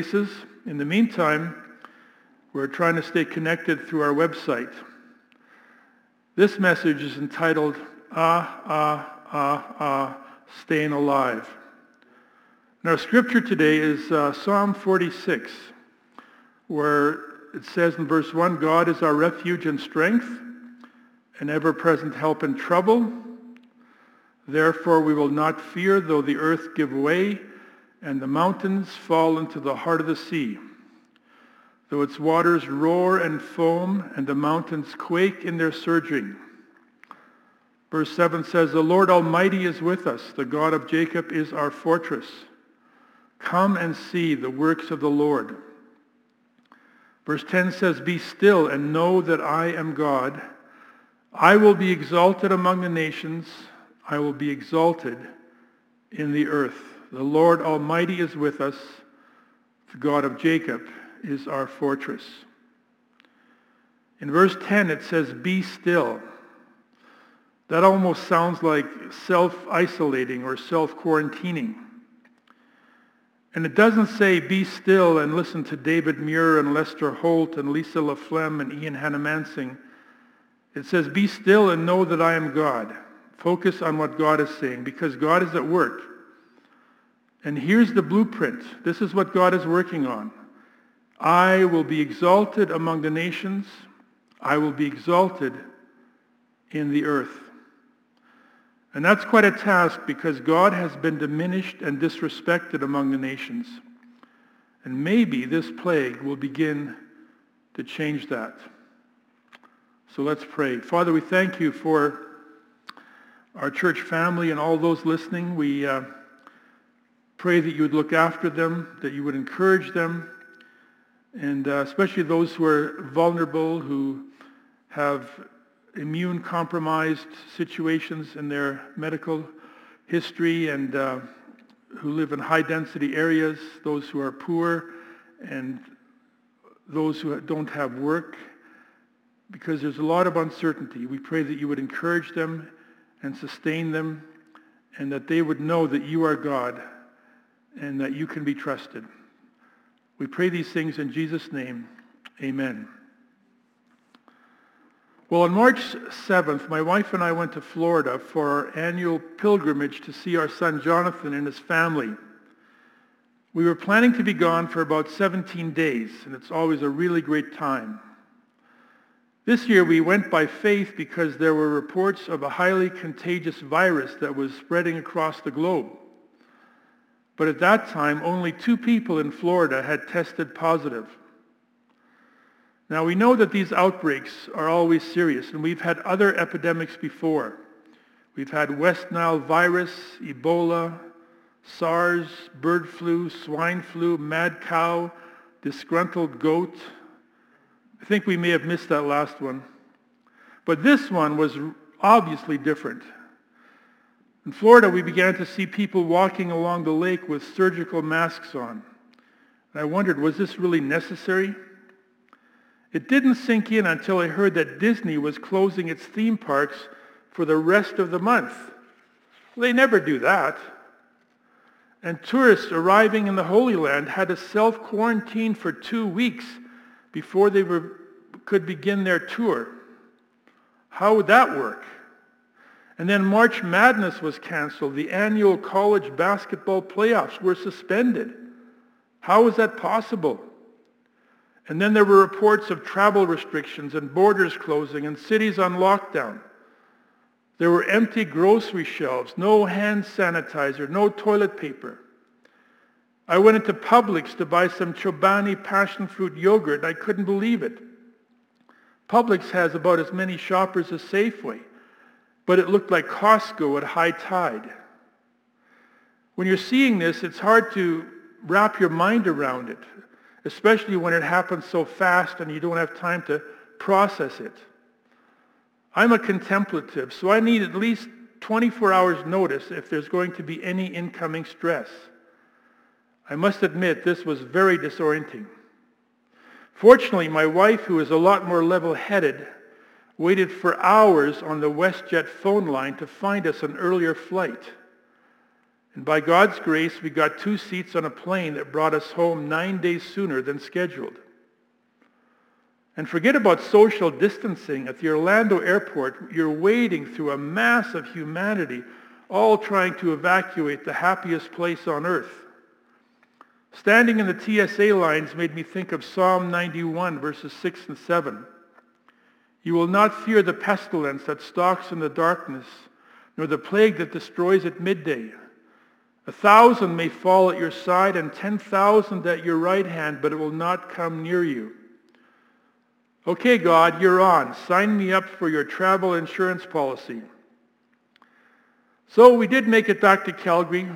In the meantime, we're trying to stay connected through our website. This message is entitled, Ah, Ah, Ah, Ah, Staying Alive. And our scripture today is uh, Psalm 46, where it says in verse 1, God is our refuge and strength, an ever-present help in trouble. Therefore we will not fear though the earth give way and the mountains fall into the heart of the sea. Though its waters roar and foam and the mountains quake in their surging. Verse 7 says, The Lord Almighty is with us. The God of Jacob is our fortress. Come and see the works of the Lord. Verse 10 says, Be still and know that I am God. I will be exalted among the nations. I will be exalted in the earth. The Lord Almighty is with us. The God of Jacob is our fortress. In verse 10 it says, Be still. That almost sounds like self-isolating or self-quarantining. And it doesn't say be still and listen to David Muir and Lester Holt and Lisa LaFlamme and Ian Hanomansing. It says be still and know that I am God. Focus on what God is saying because God is at work. And here's the blueprint. This is what God is working on. I will be exalted among the nations. I will be exalted in the earth. And that's quite a task because God has been diminished and disrespected among the nations. And maybe this plague will begin to change that. So let's pray. Father, we thank you for our church family and all those listening. We uh, pray that you would look after them, that you would encourage them, and uh, especially those who are vulnerable, who have immune compromised situations in their medical history and uh, who live in high density areas, those who are poor and those who don't have work, because there's a lot of uncertainty. We pray that you would encourage them and sustain them and that they would know that you are God and that you can be trusted. We pray these things in Jesus' name. Amen. Well, on March 7th, my wife and I went to Florida for our annual pilgrimage to see our son Jonathan and his family. We were planning to be gone for about 17 days, and it's always a really great time. This year we went by faith because there were reports of a highly contagious virus that was spreading across the globe. But at that time, only two people in Florida had tested positive. Now we know that these outbreaks are always serious, and we've had other epidemics before. We've had West Nile virus, Ebola, SARS, bird flu, swine flu, mad cow, disgruntled goat. I think we may have missed that last one. But this one was obviously different. In Florida, we began to see people walking along the lake with surgical masks on. And I wondered, was this really necessary? It didn't sink in until I heard that Disney was closing its theme parks for the rest of the month. Well, they never do that. And tourists arriving in the Holy Land had to self-quarantine for two weeks before they were, could begin their tour. How would that work? And then March Madness was canceled. The annual college basketball playoffs were suspended. How is that possible? And then there were reports of travel restrictions and borders closing and cities on lockdown. There were empty grocery shelves, no hand sanitizer, no toilet paper. I went into Publix to buy some Chobani passion fruit yogurt. I couldn't believe it. Publix has about as many shoppers as Safeway, but it looked like Costco at high tide. When you're seeing this, it's hard to wrap your mind around it especially when it happens so fast and you don't have time to process it. I'm a contemplative, so I need at least 24 hours notice if there's going to be any incoming stress. I must admit this was very disorienting. Fortunately, my wife, who is a lot more level-headed, waited for hours on the WestJet phone line to find us an earlier flight. And by God's grace, we got two seats on a plane that brought us home nine days sooner than scheduled. And forget about social distancing. At the Orlando airport, you're wading through a mass of humanity, all trying to evacuate the happiest place on earth. Standing in the TSA lines made me think of Psalm 91, verses 6 and 7. You will not fear the pestilence that stalks in the darkness, nor the plague that destroys at midday. A thousand may fall at your side and ten thousand at your right hand, but it will not come near you. Okay, God, you're on. Sign me up for your travel insurance policy. So we did make it back to Calgary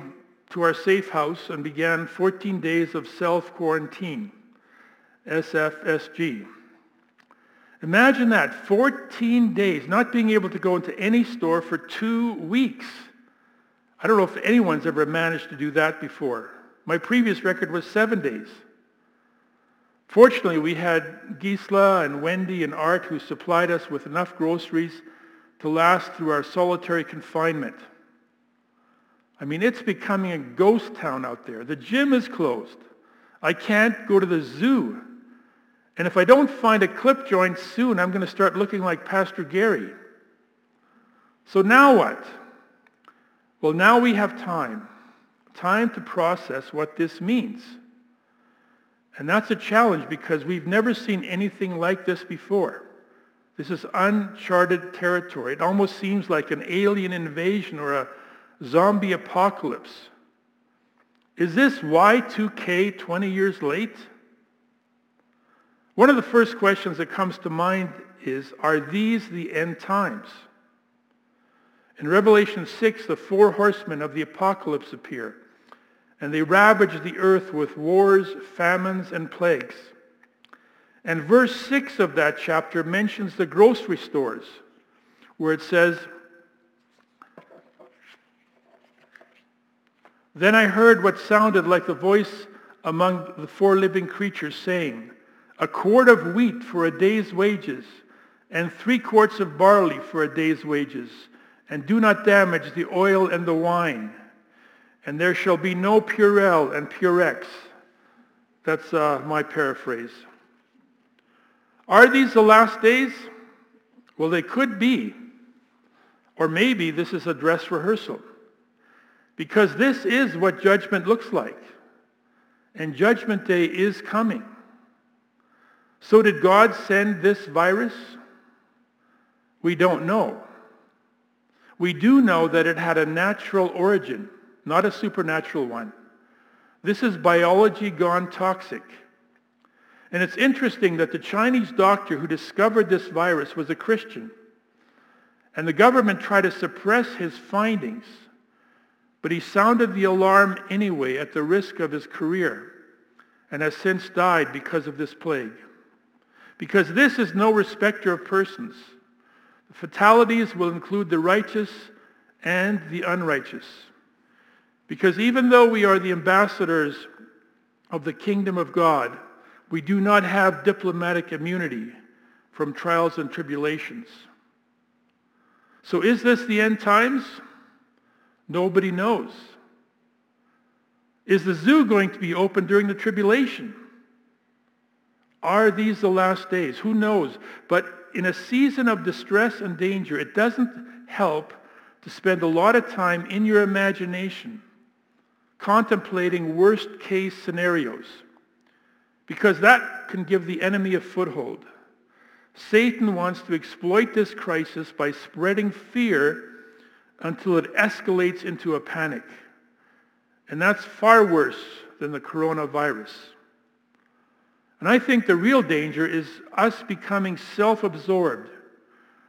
to our safe house and began 14 days of self-quarantine, SFSG. Imagine that, 14 days, not being able to go into any store for two weeks. I don't know if anyone's ever managed to do that before. My previous record was seven days. Fortunately, we had Gisela and Wendy and Art who supplied us with enough groceries to last through our solitary confinement. I mean, it's becoming a ghost town out there. The gym is closed. I can't go to the zoo. And if I don't find a clip joint soon, I'm going to start looking like Pastor Gary. So now what? Well, now we have time. Time to process what this means. And that's a challenge because we've never seen anything like this before. This is uncharted territory. It almost seems like an alien invasion or a zombie apocalypse. Is this Y2K 20 years late? One of the first questions that comes to mind is, are these the end times? In Revelation 6, the four horsemen of the apocalypse appear and they ravage the earth with wars, famines, and plagues. And verse 6 of that chapter mentions the grocery stores, where it says, Then I heard what sounded like the voice among the four living creatures saying, A quart of wheat for a day's wages, and three quarts of barley for a day's wages, and do not damage the oil and the wine and there shall be no Purell and Purex. That's uh, my paraphrase. Are these the last days? Well, they could be. Or maybe this is a dress rehearsal. Because this is what judgment looks like. And judgment day is coming. So did God send this virus? We don't know. We do know that it had a natural origin not a supernatural one. This is biology gone toxic. And it's interesting that the Chinese doctor who discovered this virus was a Christian. And the government tried to suppress his findings. But he sounded the alarm anyway at the risk of his career and has since died because of this plague. Because this is no respecter of persons. The fatalities will include the righteous and the unrighteous. Because even though we are the ambassadors of the kingdom of God, we do not have diplomatic immunity from trials and tribulations. So is this the end times? Nobody knows. Is the zoo going to be open during the tribulation? Are these the last days? Who knows? But in a season of distress and danger, it doesn't help to spend a lot of time in your imagination contemplating worst case scenarios because that can give the enemy a foothold. Satan wants to exploit this crisis by spreading fear until it escalates into a panic. And that's far worse than the coronavirus. And I think the real danger is us becoming self-absorbed,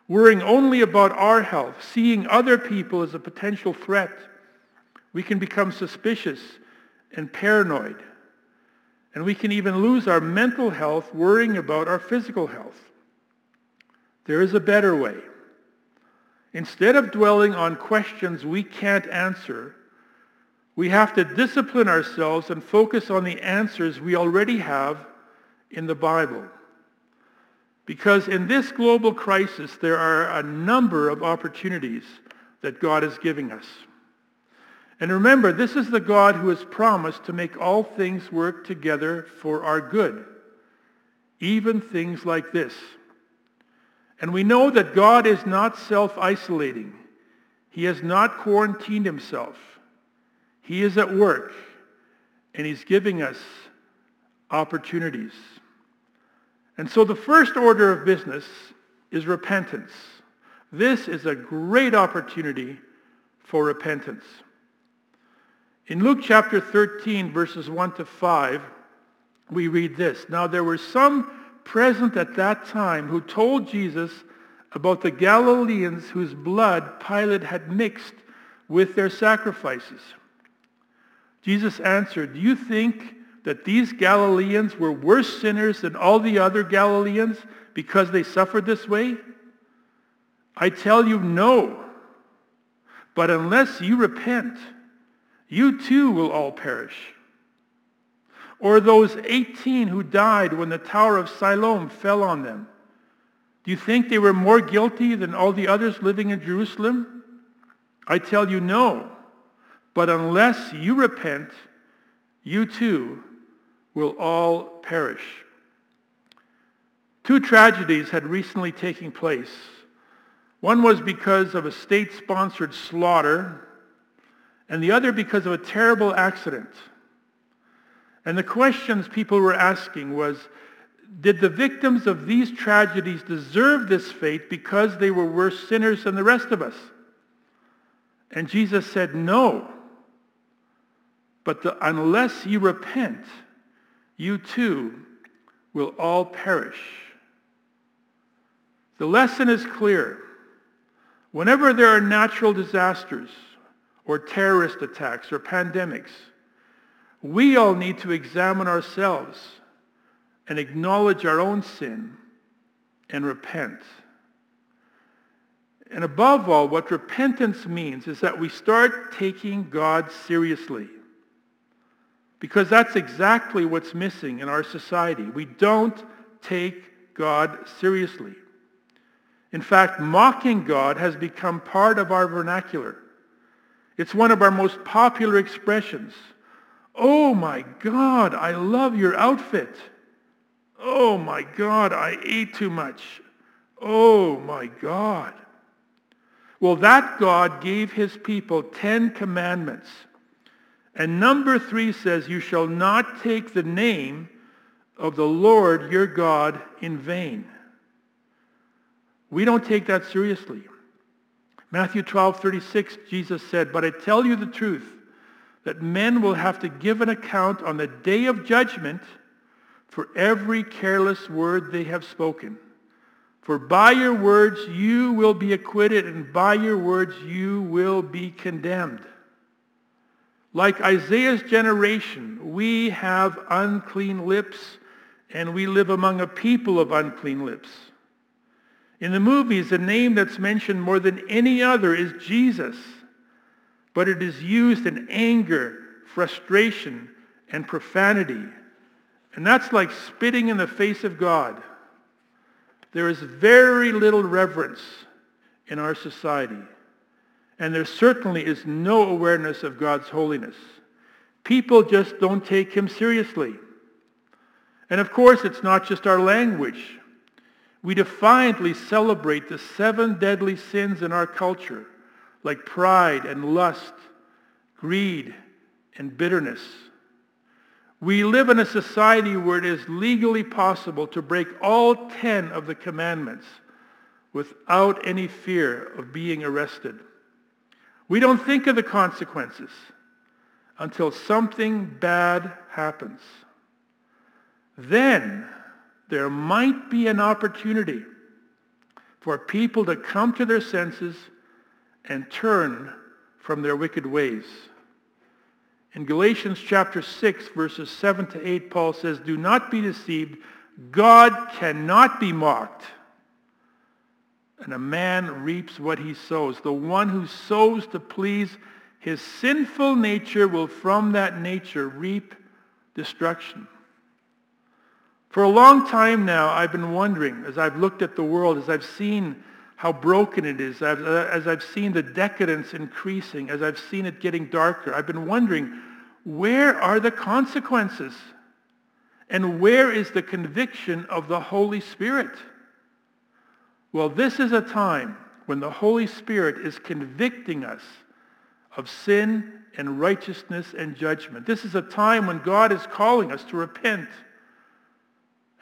worrying only about our health, seeing other people as a potential threat we can become suspicious and paranoid. And we can even lose our mental health worrying about our physical health. There is a better way. Instead of dwelling on questions we can't answer, we have to discipline ourselves and focus on the answers we already have in the Bible. Because in this global crisis, there are a number of opportunities that God is giving us. And remember, this is the God who has promised to make all things work together for our good, even things like this. And we know that God is not self-isolating. He has not quarantined himself. He is at work, and he's giving us opportunities. And so the first order of business is repentance. This is a great opportunity for repentance. In Luke chapter 13, verses 1 to 5, we read this. Now there were some present at that time who told Jesus about the Galileans whose blood Pilate had mixed with their sacrifices. Jesus answered, Do you think that these Galileans were worse sinners than all the other Galileans because they suffered this way? I tell you, no. But unless you repent, you too will all perish. Or those 18 who died when the Tower of Siloam fell on them. Do you think they were more guilty than all the others living in Jerusalem? I tell you, no. But unless you repent, you too will all perish. Two tragedies had recently taken place. One was because of a state-sponsored slaughter, and the other because of a terrible accident. And the questions people were asking was, did the victims of these tragedies deserve this fate because they were worse sinners than the rest of us? And Jesus said, no. But the, unless you repent, you too will all perish. The lesson is clear. Whenever there are natural disasters or terrorist attacks or pandemics, we all need to examine ourselves and acknowledge our own sin and repent. And above all, what repentance means is that we start taking God seriously. Because that's exactly what's missing in our society. We don't take God seriously. In fact, mocking God has become part of our vernacular. It's one of our most popular expressions. Oh my God, I love your outfit. Oh my God, I ate too much. Oh my God. Well, that God gave his people ten commandments. And number three says, you shall not take the name of the Lord your God in vain. We don't take that seriously. Matthew 12, 36, Jesus said, But I tell you the truth, that men will have to give an account on the day of judgment for every careless word they have spoken. For by your words you will be acquitted, and by your words you will be condemned. Like Isaiah's generation, we have unclean lips, and we live among a people of unclean lips. In the movies, the name that's mentioned more than any other is Jesus, but it is used in anger, frustration, and profanity. And that's like spitting in the face of God. There is very little reverence in our society. And there certainly is no awareness of God's holiness. People just don't take him seriously. And of course, it's not just our language. We defiantly celebrate the seven deadly sins in our culture, like pride and lust, greed and bitterness. We live in a society where it is legally possible to break all ten of the commandments without any fear of being arrested. We don't think of the consequences until something bad happens. Then there might be an opportunity for people to come to their senses and turn from their wicked ways. In Galatians chapter 6, verses 7 to 8, Paul says, Do not be deceived. God cannot be mocked and a man reaps what he sows. The one who sows to please his sinful nature will from that nature reap destruction. For a long time now, I've been wondering, as I've looked at the world, as I've seen how broken it is, as, I've seen the decadence increasing, as I've seen it getting darker, I've been wondering, where are the consequences? And where is the conviction of the Holy Spirit? Well, this is a time when the Holy Spirit is convicting us of sin and righteousness and judgment. This is a time when God is calling us to repent.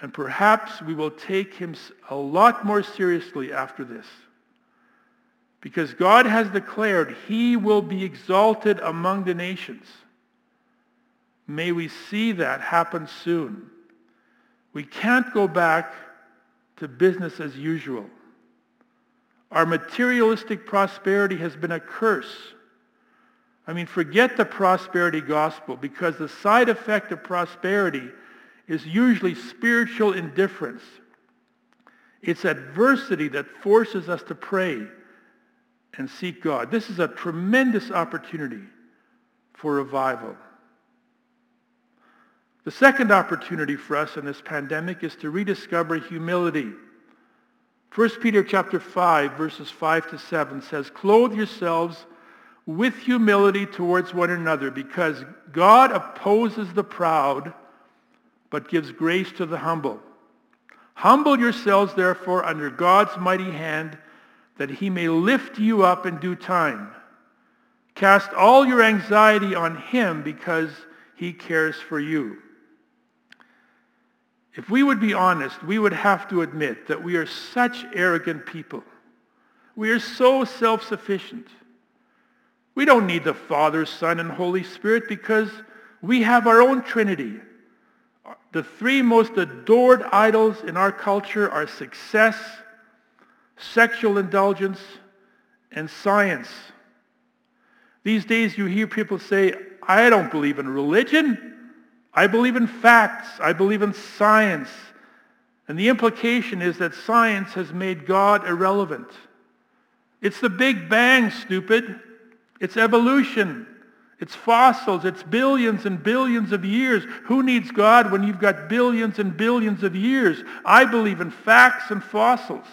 And perhaps we will take him a lot more seriously after this. Because God has declared he will be exalted among the nations. May we see that happen soon. We can't go back to business as usual. Our materialistic prosperity has been a curse. I mean, forget the prosperity gospel because the side effect of prosperity is usually spiritual indifference. It's adversity that forces us to pray and seek God. This is a tremendous opportunity for revival. The second opportunity for us in this pandemic is to rediscover humility. 1 Peter chapter 5, verses 5 to 7 says, Clothe yourselves with humility towards one another, because God opposes the proud, but gives grace to the humble. Humble yourselves, therefore, under God's mighty hand, that he may lift you up in due time. Cast all your anxiety on him because he cares for you. If we would be honest, we would have to admit that we are such arrogant people. We are so self-sufficient. We don't need the Father, Son, and Holy Spirit because we have our own Trinity. The three most adored idols in our culture are success, sexual indulgence, and science. These days you hear people say, I don't believe in religion. I believe in facts. I believe in science. And the implication is that science has made God irrelevant. It's the Big Bang, stupid. It's evolution. It's fossils. It's billions and billions of years. Who needs God when you've got billions and billions of years? I believe in facts and fossils.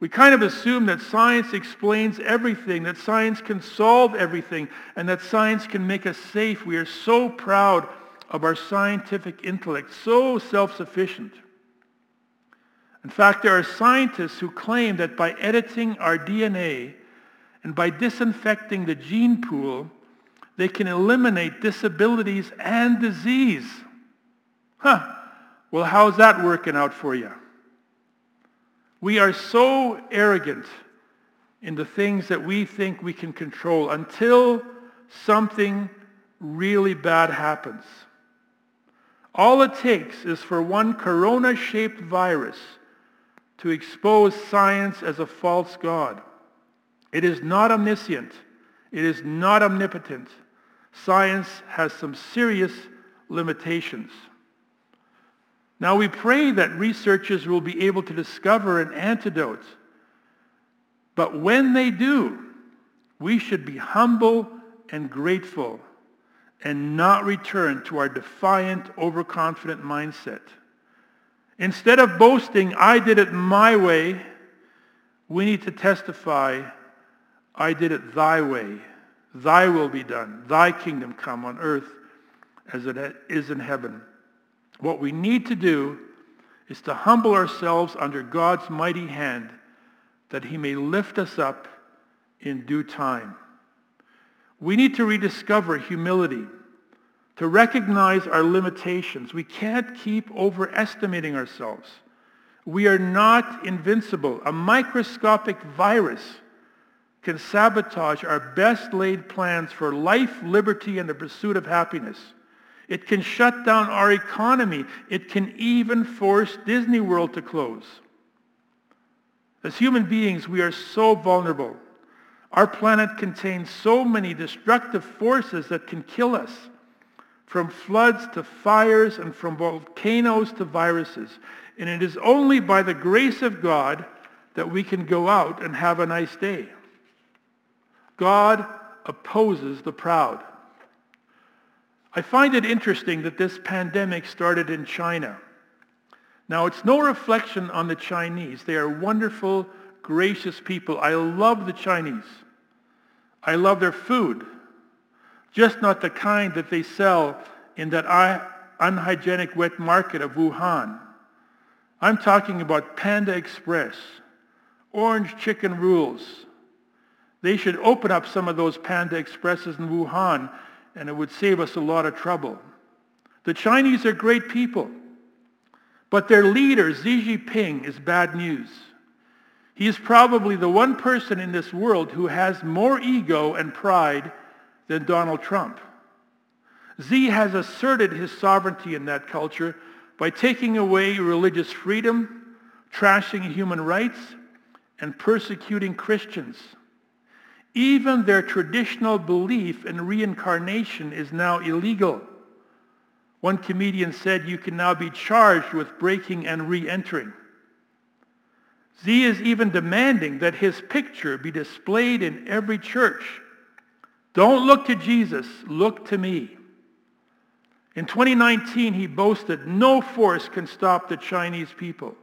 We kind of assume that science explains everything, that science can solve everything, and that science can make us safe. We are so proud of our scientific intellect, so self-sufficient. In fact, there are scientists who claim that by editing our DNA and by disinfecting the gene pool, they can eliminate disabilities and disease. Huh. Well, how's that working out for you? We are so arrogant in the things that we think we can control until something really bad happens. All it takes is for one corona-shaped virus to expose science as a false god. It is not omniscient. It is not omnipotent. Science has some serious limitations. Now we pray that researchers will be able to discover an antidote. But when they do, we should be humble and grateful and not return to our defiant, overconfident mindset. Instead of boasting, I did it my way, we need to testify, I did it thy way. Thy will be done. Thy kingdom come on earth as it is in heaven. What we need to do is to humble ourselves under God's mighty hand that he may lift us up in due time. We need to rediscover humility, to recognize our limitations. We can't keep overestimating ourselves. We are not invincible. A microscopic virus can sabotage our best laid plans for life, liberty, and the pursuit of happiness. It can shut down our economy. It can even force Disney World to close. As human beings, we are so vulnerable. Our planet contains so many destructive forces that can kill us, from floods to fires and from volcanoes to viruses. And it is only by the grace of God that we can go out and have a nice day. God opposes the proud. I find it interesting that this pandemic started in China. Now, it's no reflection on the Chinese. They are wonderful, gracious people. I love the Chinese. I love their food, just not the kind that they sell in that unhygienic wet market of Wuhan. I'm talking about Panda Express, Orange Chicken Rules. They should open up some of those Panda Expresses in Wuhan, and it would save us a lot of trouble. The Chinese are great people, but their leader, Xi Jinping, is bad news. He is probably the one person in this world who has more ego and pride than Donald Trump. Xi has asserted his sovereignty in that culture by taking away religious freedom, trashing human rights, and persecuting Christians. Even their traditional belief in reincarnation is now illegal. One comedian said you can now be charged with breaking and re-entering. Xi is even demanding that his picture be displayed in every church. Don't look to Jesus, look to me. In 2019, he boasted, no force can stop the Chinese people.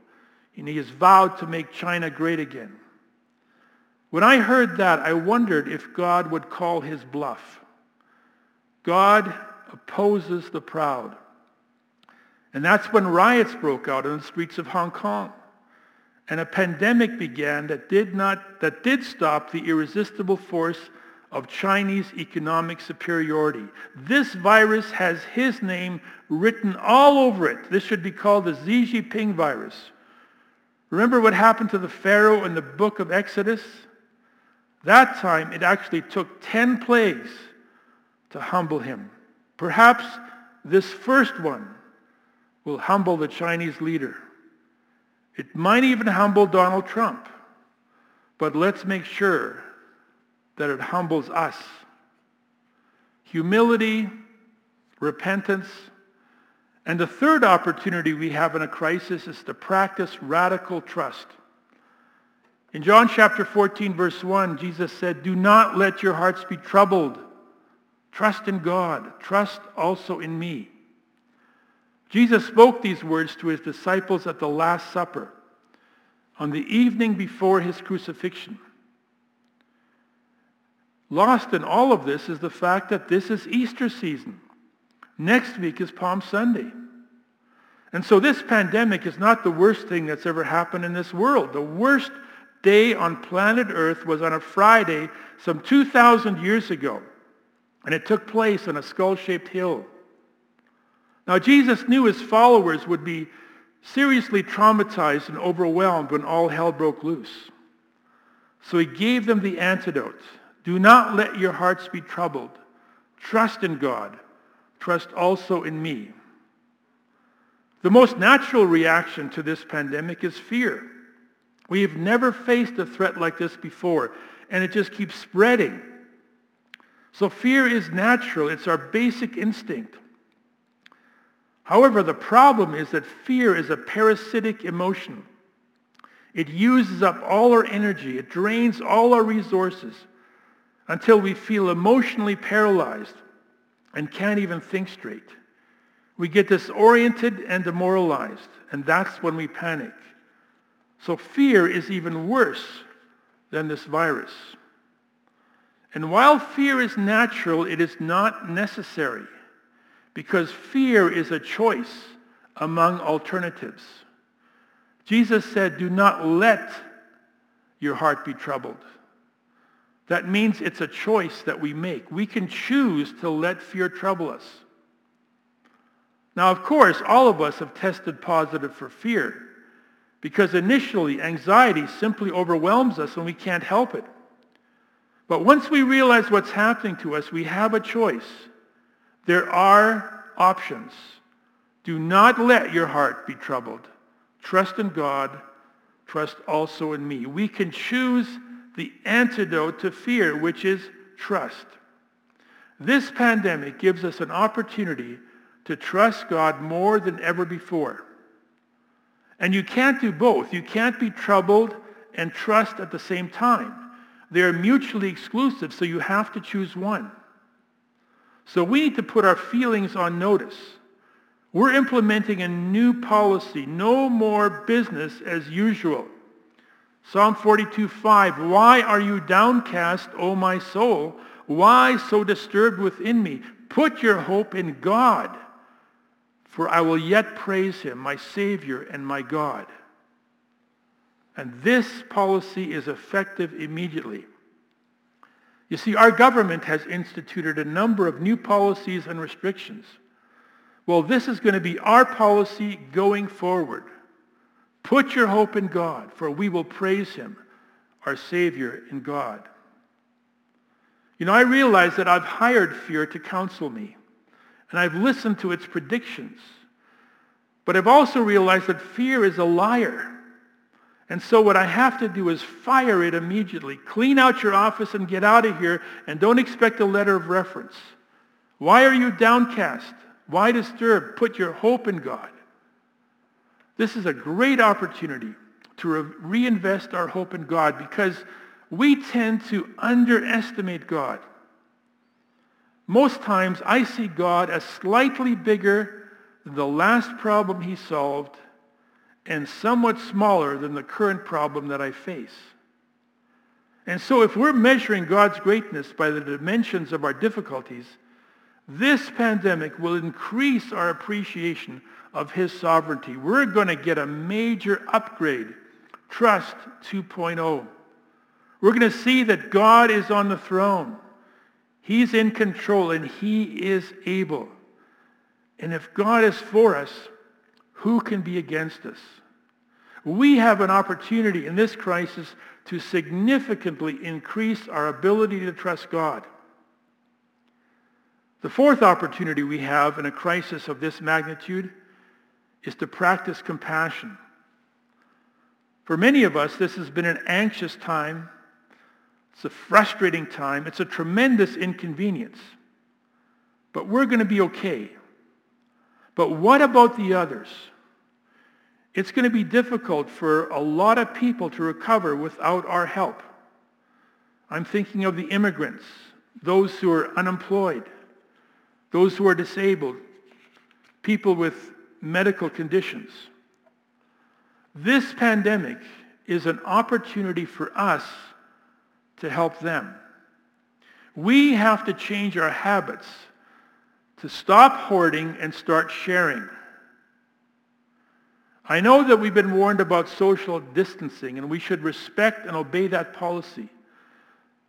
And he has vowed to make China great again. When I heard that, I wondered if God would call his bluff. God opposes the proud. And that's when riots broke out in the streets of Hong Kong. And a pandemic began that did not, that did stop the irresistible force of Chinese economic superiority. This virus has his name written all over it. This should be called the Xi Jinping virus. Remember what happened to the Pharaoh in the book of Exodus? That time it actually took 10 plagues to humble him. Perhaps this first one will humble the Chinese leader. It might even humble Donald Trump. But let's make sure that it humbles us. Humility, repentance, and the third opportunity we have in a crisis is to practice radical trust. In John chapter 14, verse 1, Jesus said, Do not let your hearts be troubled. Trust in God. Trust also in me. Jesus spoke these words to his disciples at the Last Supper on the evening before his crucifixion. Lost in all of this is the fact that this is Easter season. Next week is Palm Sunday. And so this pandemic is not the worst thing that's ever happened in this world. The worst day on planet Earth was on a Friday some 2,000 years ago. And it took place on a skull-shaped hill. Now Jesus knew his followers would be seriously traumatized and overwhelmed when all hell broke loose. So he gave them the antidote. Do not let your hearts be troubled. Trust in God. Trust also in me. The most natural reaction to this pandemic is fear. We have never faced a threat like this before, and it just keeps spreading. So fear is natural. It's our basic instinct. However, the problem is that fear is a parasitic emotion. It uses up all our energy. It drains all our resources until we feel emotionally paralyzed and can't even think straight. We get disoriented and demoralized, and that's when we panic. So fear is even worse than this virus. And while fear is natural, it is not necessary because fear is a choice among alternatives. Jesus said, do not let your heart be troubled. That means it's a choice that we make. We can choose to let fear trouble us. Now, of course, all of us have tested positive for fear because initially anxiety simply overwhelms us and we can't help it. But once we realize what's happening to us, we have a choice. There are options. Do not let your heart be troubled. Trust in God. Trust also in me. We can choose the antidote to fear, which is trust. This pandemic gives us an opportunity to trust God more than ever before. And you can't do both. You can't be troubled and trust at the same time. They're mutually exclusive, so you have to choose one. So we need to put our feelings on notice. We're implementing a new policy. No more business as usual. Psalm 42, 5. Why are you downcast, O my soul? Why so disturbed within me? Put your hope in God, for I will yet praise him, my Savior and my God. And this policy is effective immediately. You see, our government has instituted a number of new policies and restrictions. Well, this is going to be our policy going forward. Put your hope in God, for we will praise him, our Savior in God. You know, I realize that I've hired fear to counsel me, and I've listened to its predictions. But I've also realized that fear is a liar. And so what I have to do is fire it immediately. Clean out your office and get out of here, and don't expect a letter of reference. Why are you downcast? Why disturbed? Put your hope in God. This is a great opportunity to re- reinvest our hope in God because we tend to underestimate God. Most times I see God as slightly bigger than the last problem he solved and somewhat smaller than the current problem that I face. And so if we're measuring God's greatness by the dimensions of our difficulties, this pandemic will increase our appreciation of his sovereignty. We're going to get a major upgrade, Trust 2.0. We're going to see that God is on the throne. He's in control and he is able. And if God is for us, who can be against us? We have an opportunity in this crisis to significantly increase our ability to trust God. The fourth opportunity we have in a crisis of this magnitude is to practice compassion. For many of us, this has been an anxious time. It's a frustrating time. It's a tremendous inconvenience. But we're going to be okay. But what about the others? It's going to be difficult for a lot of people to recover without our help. I'm thinking of the immigrants, those who are unemployed, those who are disabled, people with medical conditions. This pandemic is an opportunity for us to help them. We have to change our habits to stop hoarding and start sharing. I know that we've been warned about social distancing and we should respect and obey that policy.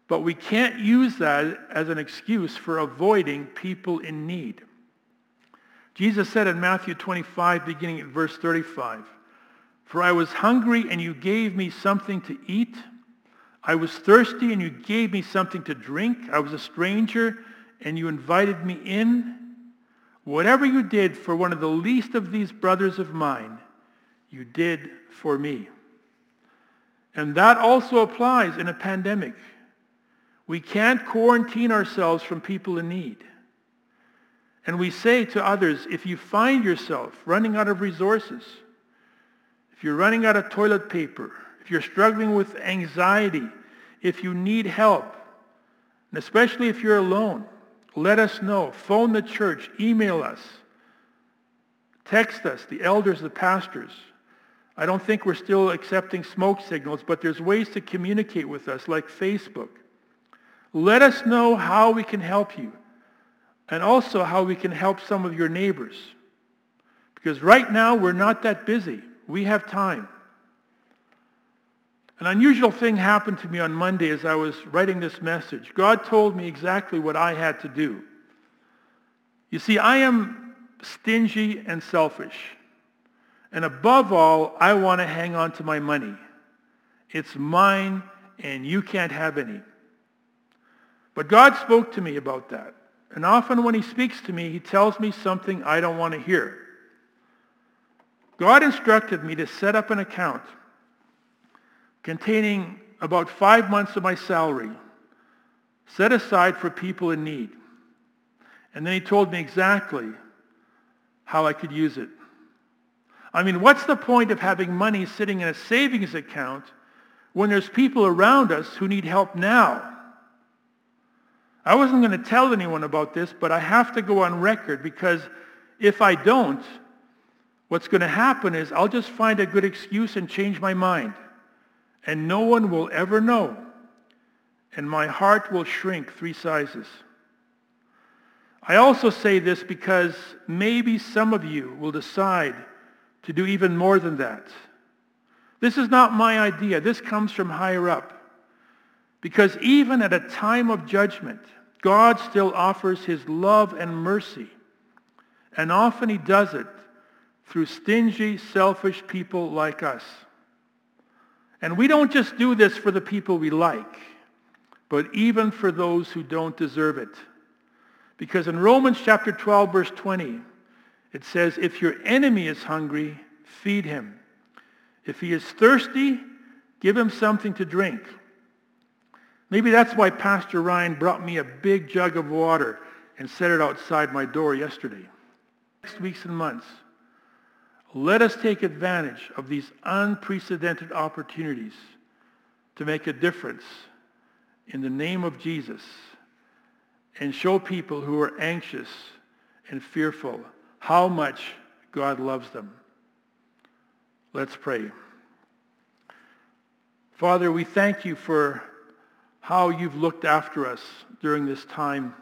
But we can't use that as an excuse for avoiding people in need. Jesus said in Matthew 25, beginning at verse 35, For I was hungry and you gave me something to eat. I was thirsty and you gave me something to drink. I was a stranger and you invited me in. Whatever you did for one of the least of these brothers of mine, you did for me. And that also applies in a pandemic. We can't quarantine ourselves from people in need. And we say to others, if you find yourself running out of resources, if you're running out of toilet paper, if you're struggling with anxiety, if you need help, and especially if you're alone, let us know. Phone the church, email us, text us, the elders, the pastors. I don't think we're still accepting smoke signals, but there's ways to communicate with us, like Facebook. Let us know how we can help you and also how we can help some of your neighbors. Because right now, we're not that busy. We have time. An unusual thing happened to me on Monday as I was writing this message. God told me exactly what I had to do. You see, I am stingy and selfish. And above all, I want to hang on to my money. It's mine and you can't have any. But God spoke to me about that. And often when he speaks to me, he tells me something I don't want to hear. God instructed me to set up an account containing about five months of my salary set aside for people in need. And then he told me exactly how I could use it. I mean, what's the point of having money sitting in a savings account when there's people around us who need help now? I wasn't going to tell anyone about this, but I have to go on record because if I don't, what's going to happen is I'll just find a good excuse and change my mind. And no one will ever know. And my heart will shrink three sizes. I also say this because maybe some of you will decide to do even more than that. This is not my idea. This comes from higher up. Because even at a time of judgment, God still offers his love and mercy. And often he does it through stingy, selfish people like us. And we don't just do this for the people we like, but even for those who don't deserve it. Because in Romans chapter 12, verse 20, it says, if your enemy is hungry, feed him. If he is thirsty, give him something to drink. Maybe that's why Pastor Ryan brought me a big jug of water and set it outside my door yesterday. Next weeks and months, let us take advantage of these unprecedented opportunities to make a difference in the name of Jesus and show people who are anxious and fearful how much God loves them. Let's pray. Father, we thank you for how you've looked after us during this time.